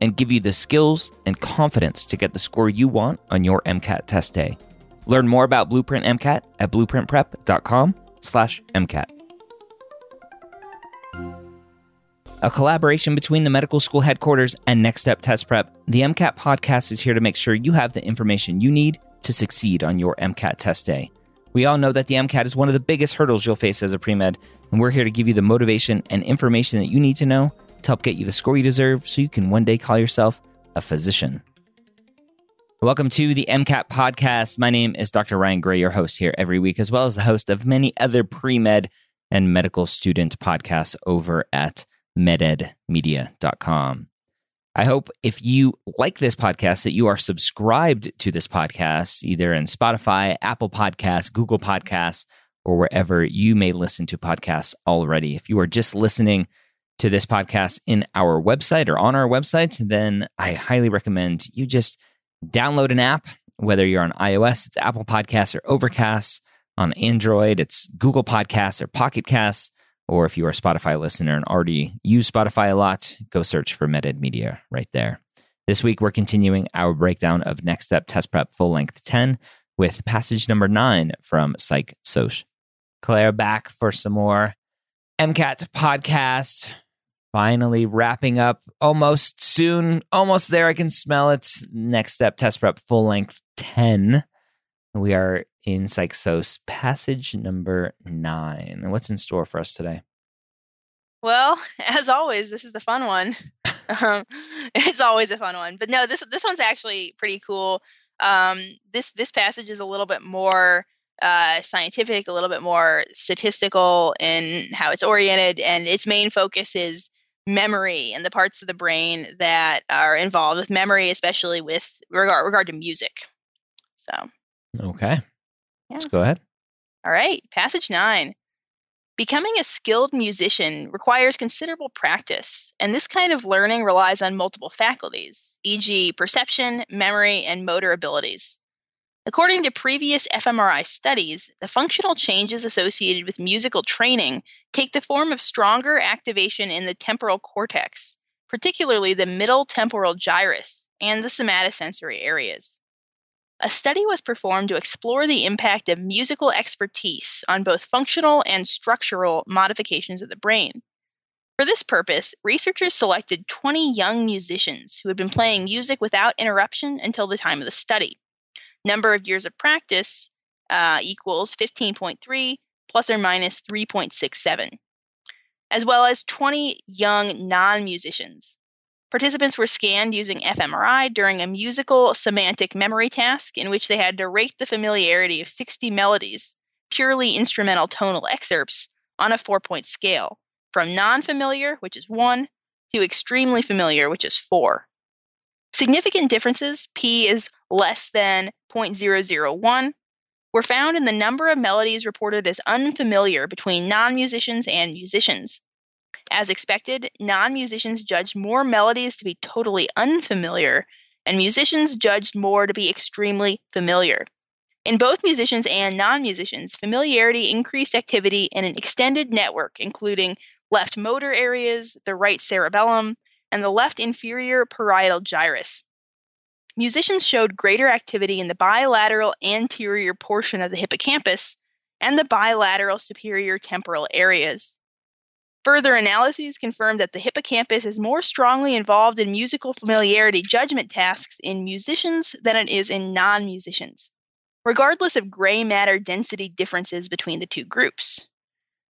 and give you the skills and confidence to get the score you want on your MCAT test day. Learn more about Blueprint MCAT at blueprintprep.com/mcat. A collaboration between the medical school headquarters and Next Step Test Prep, the MCAT podcast is here to make sure you have the information you need to succeed on your MCAT test day. We all know that the MCAT is one of the biggest hurdles you'll face as a pre-med, and we're here to give you the motivation and information that you need to know to help get you the score you deserve so you can one day call yourself a physician. Welcome to the MCAT podcast. My name is Dr. Ryan Gray, your host here every week, as well as the host of many other pre med and medical student podcasts over at mededmedia.com. I hope if you like this podcast that you are subscribed to this podcast either in Spotify, Apple Podcasts, Google Podcasts, or wherever you may listen to podcasts already. If you are just listening to this podcast in our website or on our website, then I highly recommend you just download an app, whether you're on iOS, it's Apple Podcasts or Overcast. On Android, it's Google Podcasts or Pocket Casts. Or if you are a Spotify listener and already use Spotify a lot, go search for MedEd Media right there. This week, we're continuing our breakdown of Next Step Test Prep Full Length 10 with passage number 9 from Psych Soc. Claire back for some more MCAT podcast finally wrapping up almost soon. Almost there. I can smell it. Next step test prep full length 10. We are in Psych Soc passage number nine. What's in store for us today? Well, as always, this is a fun one. um, it's always a fun one, but no, this this one's actually pretty cool. Um, this this passage is a little bit more uh, scientific, a little bit more statistical in how it's oriented, and its main focus is memory and the parts of the brain that are involved with memory, especially with regard regard to music. So, okay, yeah. let's go ahead. All right, passage nine. Becoming a skilled musician requires considerable practice, and this kind of learning relies on multiple faculties, e.g., perception, memory, and motor abilities. According to previous fMRI studies, the functional changes associated with musical training take the form of stronger activation in the temporal cortex, particularly the middle temporal gyrus and the somatosensory areas. A study was performed to explore the impact of musical expertise on both functional and structural modifications of the brain. For this purpose, researchers selected 20 young musicians who had been playing music without interruption until the time of the study number of years of practice uh, equals 15.3 plus or minus 3.67, as well as 20 young non musicians. Participants were scanned using fMRI during a musical semantic memory task in which they had to rate the familiarity of 60 melodies, purely instrumental tonal excerpts, on a four point scale from non familiar, which is 1, to extremely familiar, which is 4. Significant differences, p is less than 0.001, were found in the number of melodies reported as unfamiliar between non musicians and musicians. As expected, non musicians judged more melodies to be totally unfamiliar, and musicians judged more to be extremely familiar. In both musicians and non musicians, familiarity increased activity in an extended network, including left motor areas, the right cerebellum, and the left inferior parietal gyrus. Musicians showed greater activity in the bilateral anterior portion of the hippocampus and the bilateral superior temporal areas. Further analyses confirmed that the hippocampus is more strongly involved in musical familiarity judgment tasks in musicians than it is in non musicians. regardless of gray matter density differences between the two groups.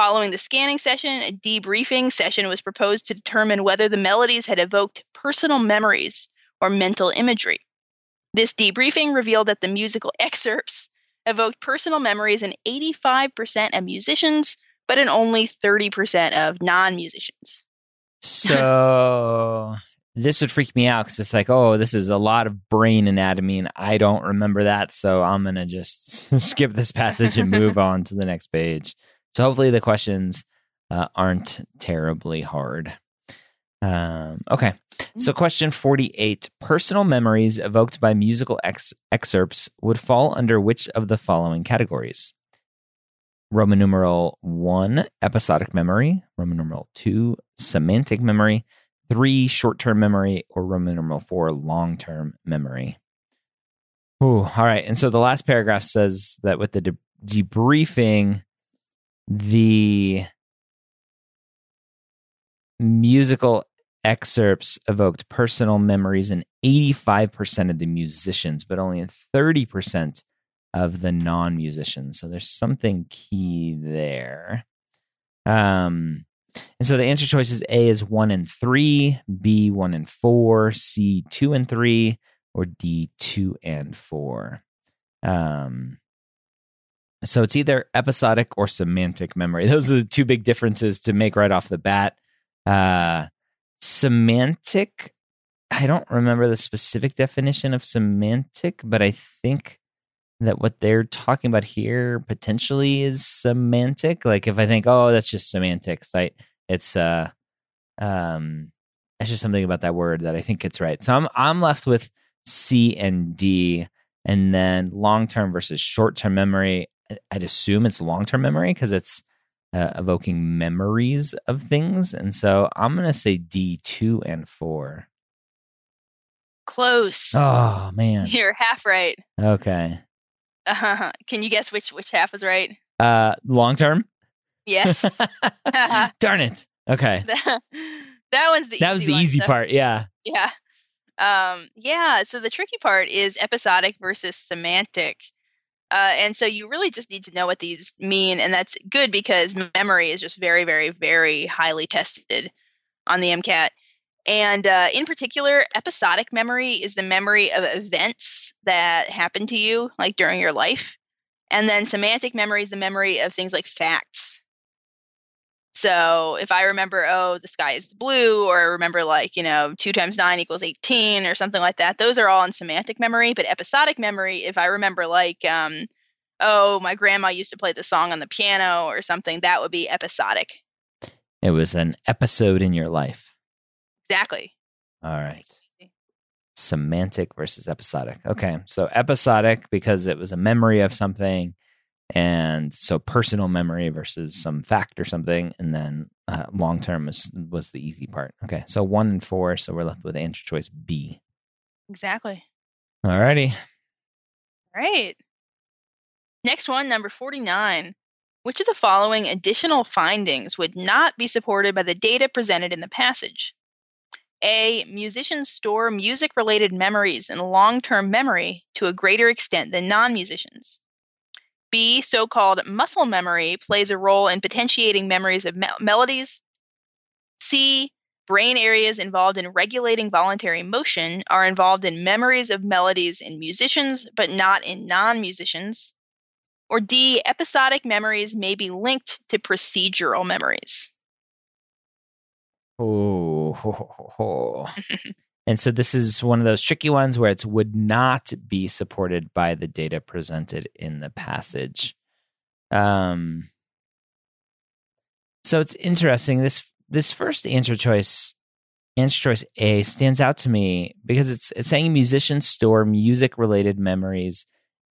Following the scanning session, a debriefing session was proposed to determine whether the melodies had evoked personal memories or mental imagery. This debriefing revealed that the musical excerpts evoked personal memories in 85% of musicians, but in only 30% of non musicians. So this would freak me out because it's like, oh, this is a lot of brain anatomy, and I don't remember that. So I'm going to just skip this passage and move on to the next page. So hopefully the questions uh, aren't terribly hard. Um, okay. So, question 48 Personal memories evoked by musical ex- excerpts would fall under which of the following categories? Roman numeral one, episodic memory. Roman numeral two, semantic memory. Three, short term memory. Or Roman numeral four, long term memory. Ooh, all right. And so the last paragraph says that with the de- debriefing, the musical excerpts evoked personal memories in 85% of the musicians, but only in 30% of the non musicians. So there's something key there. Um, and so the answer choices A is one and three, B one and four, C two and three, or D two and four. Um, so it's either episodic or semantic memory. Those are the two big differences to make right off the bat. Uh, semantic, I don't remember the specific definition of semantic, but I think that what they're talking about here potentially is semantic. Like if I think, oh, that's just semantics, I it's uh um it's just something about that word that I think it's right. So I'm I'm left with C and D, and then long term versus short term memory. I'd assume it's long term memory because it's uh, evoking memories of things, and so I'm gonna say D two and four. Close. Oh man, You're half right. okay. Uh, can you guess which which half was right? Uh, long term. Yes. Darn it. Okay, that, that one's the that was the one, easy so- part. Yeah. Yeah. Um, yeah. So the tricky part is episodic versus semantic. Uh, and so you really just need to know what these mean. And that's good because memory is just very, very, very highly tested on the MCAT. And uh, in particular, episodic memory is the memory of events that happened to you, like during your life. And then semantic memory is the memory of things like facts. So if I remember, oh, the sky is blue, or I remember like, you know, two times nine equals 18 or something like that, those are all in semantic memory. But episodic memory, if I remember like, um, oh, my grandma used to play the song on the piano or something, that would be episodic. It was an episode in your life. Exactly. All right. Semantic versus episodic. Okay. So episodic because it was a memory of something. And so personal memory versus some fact or something. And then uh, long term was, was the easy part. Okay. So one and four. So we're left with answer choice B. Exactly. All righty. Right. Next one, number 49. Which of the following additional findings would not be supported by the data presented in the passage? A. Musicians store music related memories in long term memory to a greater extent than non musicians. B. So called muscle memory plays a role in potentiating memories of me- melodies. C. Brain areas involved in regulating voluntary motion are involved in memories of melodies in musicians, but not in non musicians. Or D. Episodic memories may be linked to procedural memories. Oh, ho, ho, ho. and so this is one of those tricky ones where it would not be supported by the data presented in the passage. Um, so it's interesting. This this first answer choice, answer choice A, stands out to me because it's it's saying musicians store music related memories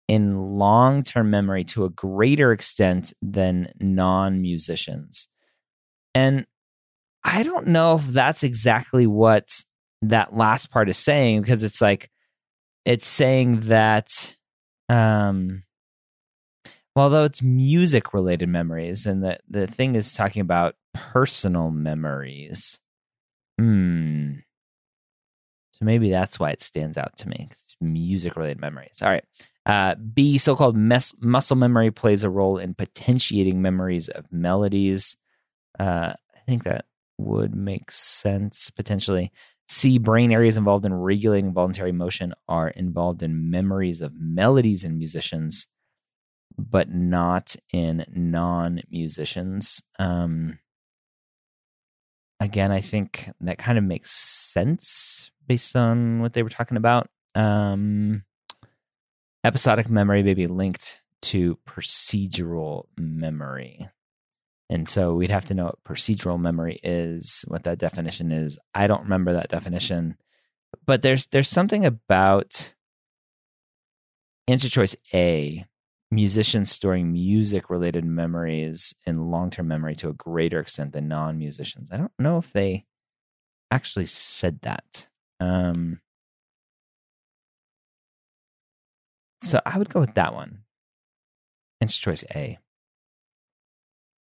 in long term memory to a greater extent than non musicians, and I don't know if that's exactly what that last part is saying because it's like it's saying that um although it's music related memories and the the thing is talking about personal memories hmm So maybe that's why it stands out to me. It's music related memories. All right. Uh, B, so called mes- muscle memory plays a role in potentiating memories of melodies. Uh, I think that would make sense potentially. C, brain areas involved in regulating voluntary motion are involved in memories of melodies in musicians, but not in non musicians. Um, again, I think that kind of makes sense based on what they were talking about. Um, episodic memory may be linked to procedural memory. And so we'd have to know what procedural memory is, what that definition is. I don't remember that definition. But there's there's something about answer choice A, musicians storing music related memories in long term memory to a greater extent than non musicians. I don't know if they actually said that. Um, so I would go with that one. Answer choice A.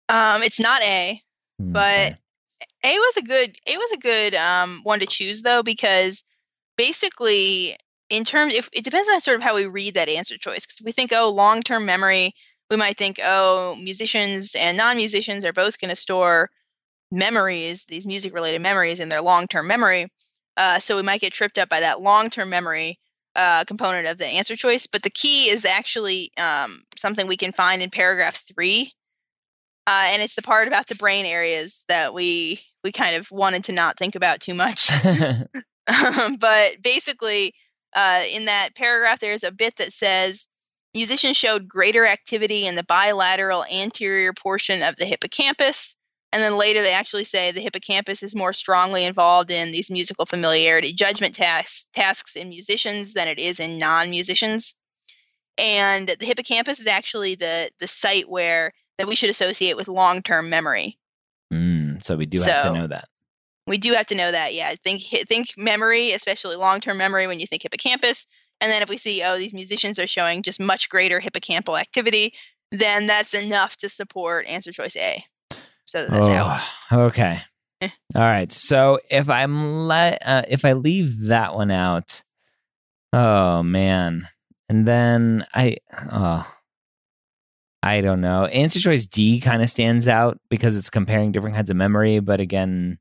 Um, it's not A. Hmm, But-. A was a good A was a good um, one to choose though because basically in terms if it depends on sort of how we read that answer choice because we think oh long term memory we might think oh musicians and non musicians are both going to store memories these music related memories in their long term memory uh, so we might get tripped up by that long term memory uh, component of the answer choice but the key is actually um, something we can find in paragraph three uh, and it's the part about the brain areas that we we kind of wanted to not think about too much. Um, but basically, uh, in that paragraph, there's a bit that says musicians showed greater activity in the bilateral anterior portion of the hippocampus. And then later, they actually say the hippocampus is more strongly involved in these musical familiarity judgment tasks, tasks in musicians than it is in non musicians. And the hippocampus is actually the, the site where that we should associate with long term memory. Mm, so we do have to know that. We do have to know that. Yeah, think think memory, especially long term memory when you think hippocampus. And then if we see oh these musicians are showing just much greater hippocampal activity, then that's enough to support answer choice A. So that's out. Oh, okay. Eh. All right. So if I'm let uh, if I leave that one out, oh man, and then I, oh, I don't know. Answer choice D kind of stands out because it's comparing different kinds of memory, but again,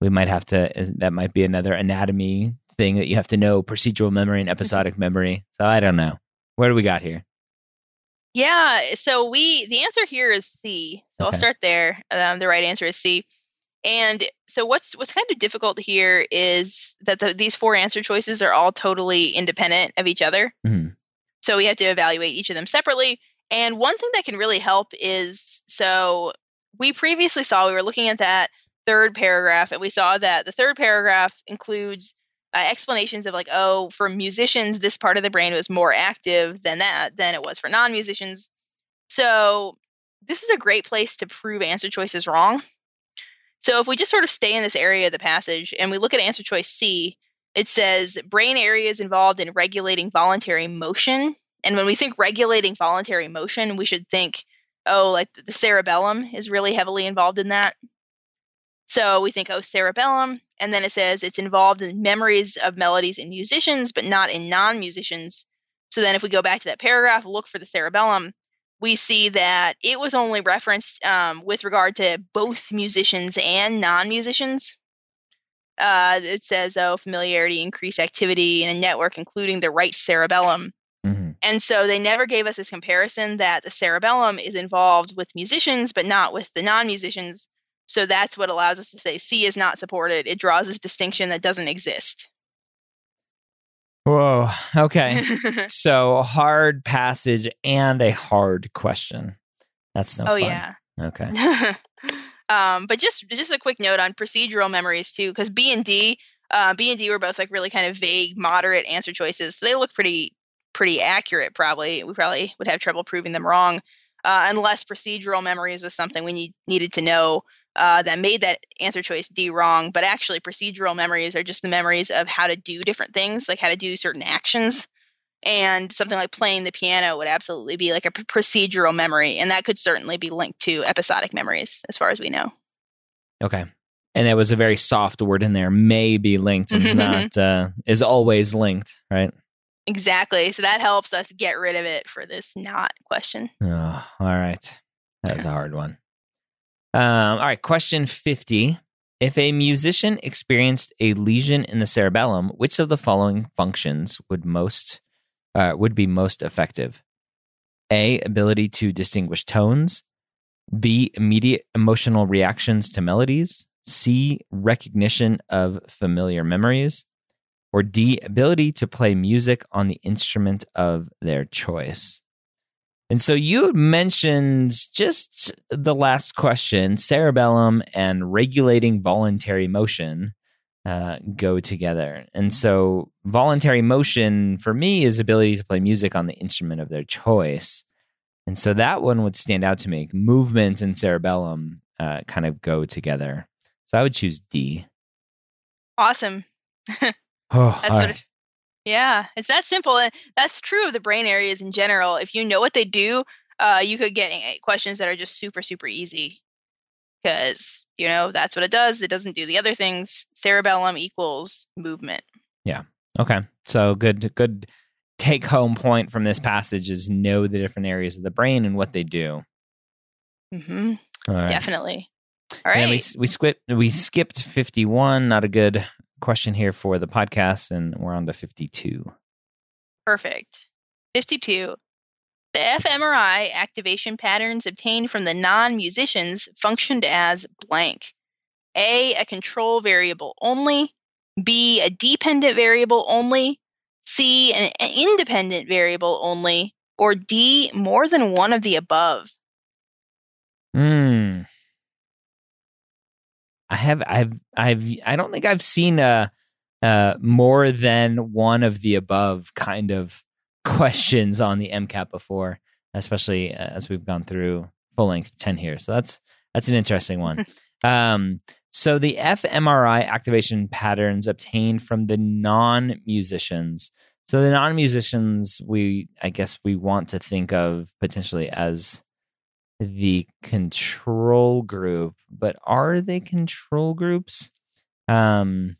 we might have to. uh, That might be another anatomy thing that you have to know: procedural memory and episodic memory. So I don't know. What do we got here? Yeah. So we the answer here is C. So I'll start there. Um, the right answer is C. And so what's what's kind of difficult here is that the, these four answer choices are all totally independent of each other. Mhm. So we have to evaluate each of them separately. And one thing that can really help is so we previously saw we were looking at that third paragraph and we saw that the third paragraph includes uh, explanations of like oh for musicians this part of the brain was more active than that than it was for non-musicians. So this is a great place to prove answer choice is wrong. So if we just sort of stay in this area of the passage and we look at answer choice c it says brain areas involved in regulating voluntary motion and when we think regulating voluntary motion we should think oh like the cerebellum is really heavily involved in that so we think, oh, cerebellum, and then it says it's involved in memories of melodies in musicians, but not in non musicians. So then if we go back to that paragraph, look for the cerebellum, we see that it was only referenced um, with regard to both musicians and non musicians. Uh, it says, oh, familiarity, increased activity in a network, including the right cerebellum. And so they never gave us this comparison that the cerebellum is involved with musicians, but not with the non musicians. So that's what allows us to say C is not supported. It draws this distinction that doesn't exist. Whoa. Okay. so a hard passage and a hard question. That's no oh fun. yeah. Okay. um, but just just a quick note on procedural memories too, because B and D, uh, B and D were both like really kind of vague, moderate answer choices. So they look pretty pretty accurate. Probably we probably would have trouble proving them wrong, uh, unless procedural memories was something we need, needed to know uh, that made that answer choice D wrong. But actually, procedural memories are just the memories of how to do different things, like how to do certain actions. And something like playing the piano would absolutely be like a procedural memory, and that could certainly be linked to episodic memories, as far as we know. Okay. and there was a very soft word in there, may be linked and not uh, is always linked, right? Exactly. So that helps us get rid of it for this not question. Oh, all right. That's a hard one. Um, all right. Question 50. If a musician experienced a lesion in the cerebellum, which of the following functions would most uh, would be most effective? A. Ability to distinguish tones. B. Immediate emotional reactions to melodies. C. Recognition of familiar memories. Or D. Ability to play music on the instrument of their choice. And so you mentioned just the last question cerebellum and regulating voluntary motion uh, go together. And so voluntary motion for me is ability to play music on the instrument of their choice. And so that one would stand out to me. Movement and cerebellum uh, kind of go together. So I would choose D. Awesome. oh, That's what. It, yeah, it's that simple. And that's true of the brain areas in general. If you know what they do, uh, you could get questions that are just super, super easy. Because, you know, that's what it does. It doesn't do the other things. Cerebellum equals movement. Yeah. Okay. So good, good take home point from this passage is know the different areas of the brain and what they do. Mm-hmm. Right. Definitely. All right. we we skipped we skipped fifty one. Not a good question here for the podcast, and we're on to fifty two. Perfect. Fifty two. The fMRI activation patterns obtained from the non musicians functioned as blank. A, a control variable only. B, a dependent variable only. C, an independent variable only. Or D, more than one of the above. Hmm. I have I've I've I don't think I've seen a uh more than one of the above kind of questions on the MCAT before, especially uh, as we've gone through full length 10 here. So that's that's an interesting one. um so the fMRI activation patterns obtained from the non-musicians. So the non-musicians we I guess we want to think of potentially as the control group, but are they control groups? Um,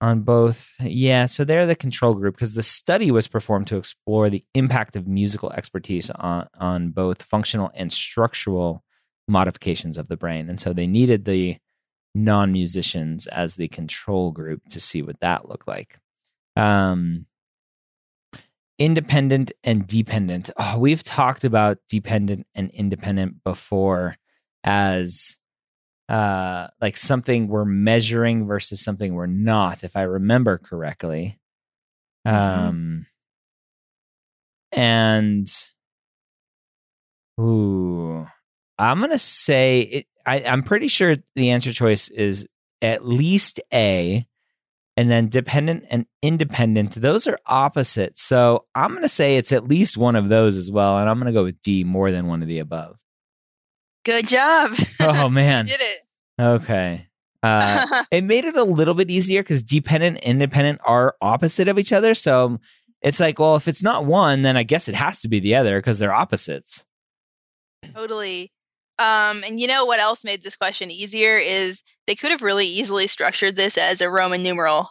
on both, yeah. So they're the control group because the study was performed to explore the impact of musical expertise on on both functional and structural modifications of the brain, and so they needed the non musicians as the control group to see what that looked like. Um, independent and dependent. Oh, we've talked about dependent and independent before as uh like something we're measuring versus something we're not if I remember correctly. Mm-hmm. Um and ooh I'm going to say it I I'm pretty sure the answer choice is at least A and then dependent and independent those are opposites so i'm going to say it's at least one of those as well and i'm going to go with d more than one of the above. Good job. Oh man. did it. Okay. Uh, it made it a little bit easier because dependent and independent are opposite of each other. So it's like well if it's not one then i guess it has to be the other because they're opposites. Totally um, and you know what else made this question easier is they could have really easily structured this as a Roman numeral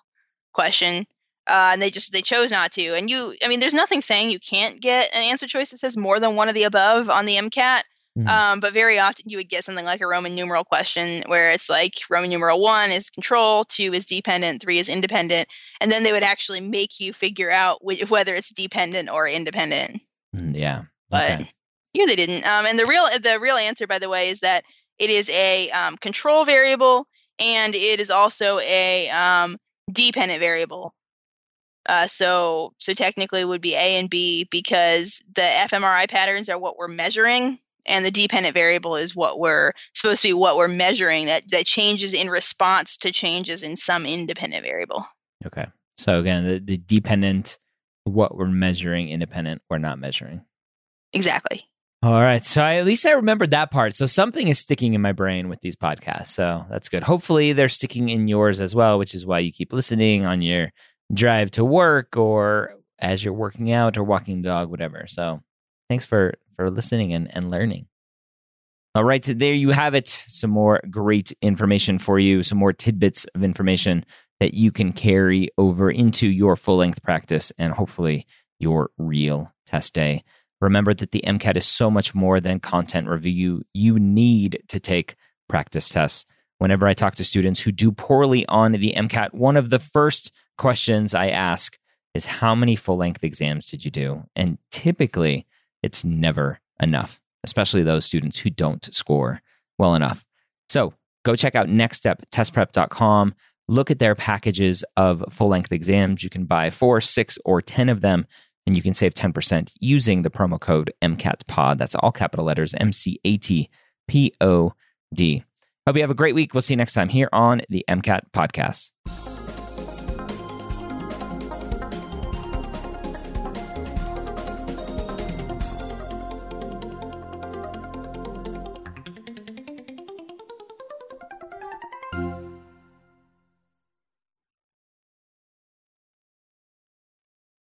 question. Uh, and they just they chose not to. And you, I mean, there's nothing saying you can't get an answer choice that says more than one of the above on the MCAT. Mm-hmm. Um, but very often you would get something like a Roman numeral question where it's like Roman numeral one is control, two is dependent, three is independent, and then they would actually make you figure out wh- whether it's dependent or independent. Mm, yeah, but here they didn't. Um, and the real the real answer, by the way, is that it is a um, control variable and it is also a um, dependent variable. Uh, so so technically would be A and B because the fMRI patterns are what we're measuring, and the dependent variable is what we're supposed to be what we're measuring that that changes in response to changes in some independent variable. Okay. So again, the, the dependent, what we're measuring, independent, we're not measuring. Exactly. All right. So I, at least I remembered that part. So something is sticking in my brain with these podcasts. So that's good. Hopefully they're sticking in yours as well, which is why you keep listening on your drive to work or as you're working out or walking the dog, whatever. So thanks for, for listening and, and learning. All right, so there you have it. Some more great information for you, some more tidbits of information that you can carry over into your full length practice and hopefully your real test day. Remember that the MCAT is so much more than content review. You need to take practice tests. Whenever I talk to students who do poorly on the MCAT, one of the first questions I ask is how many full length exams did you do? And typically, it's never enough, especially those students who don't score well enough. So go check out nextsteptestprep.com. Look at their packages of full length exams. You can buy four, six, or 10 of them, and you can save 10% using the promo code MCATPOD. That's all capital letters M C A T P O D. Hope you have a great week. We'll see you next time here on the MCAT Podcast.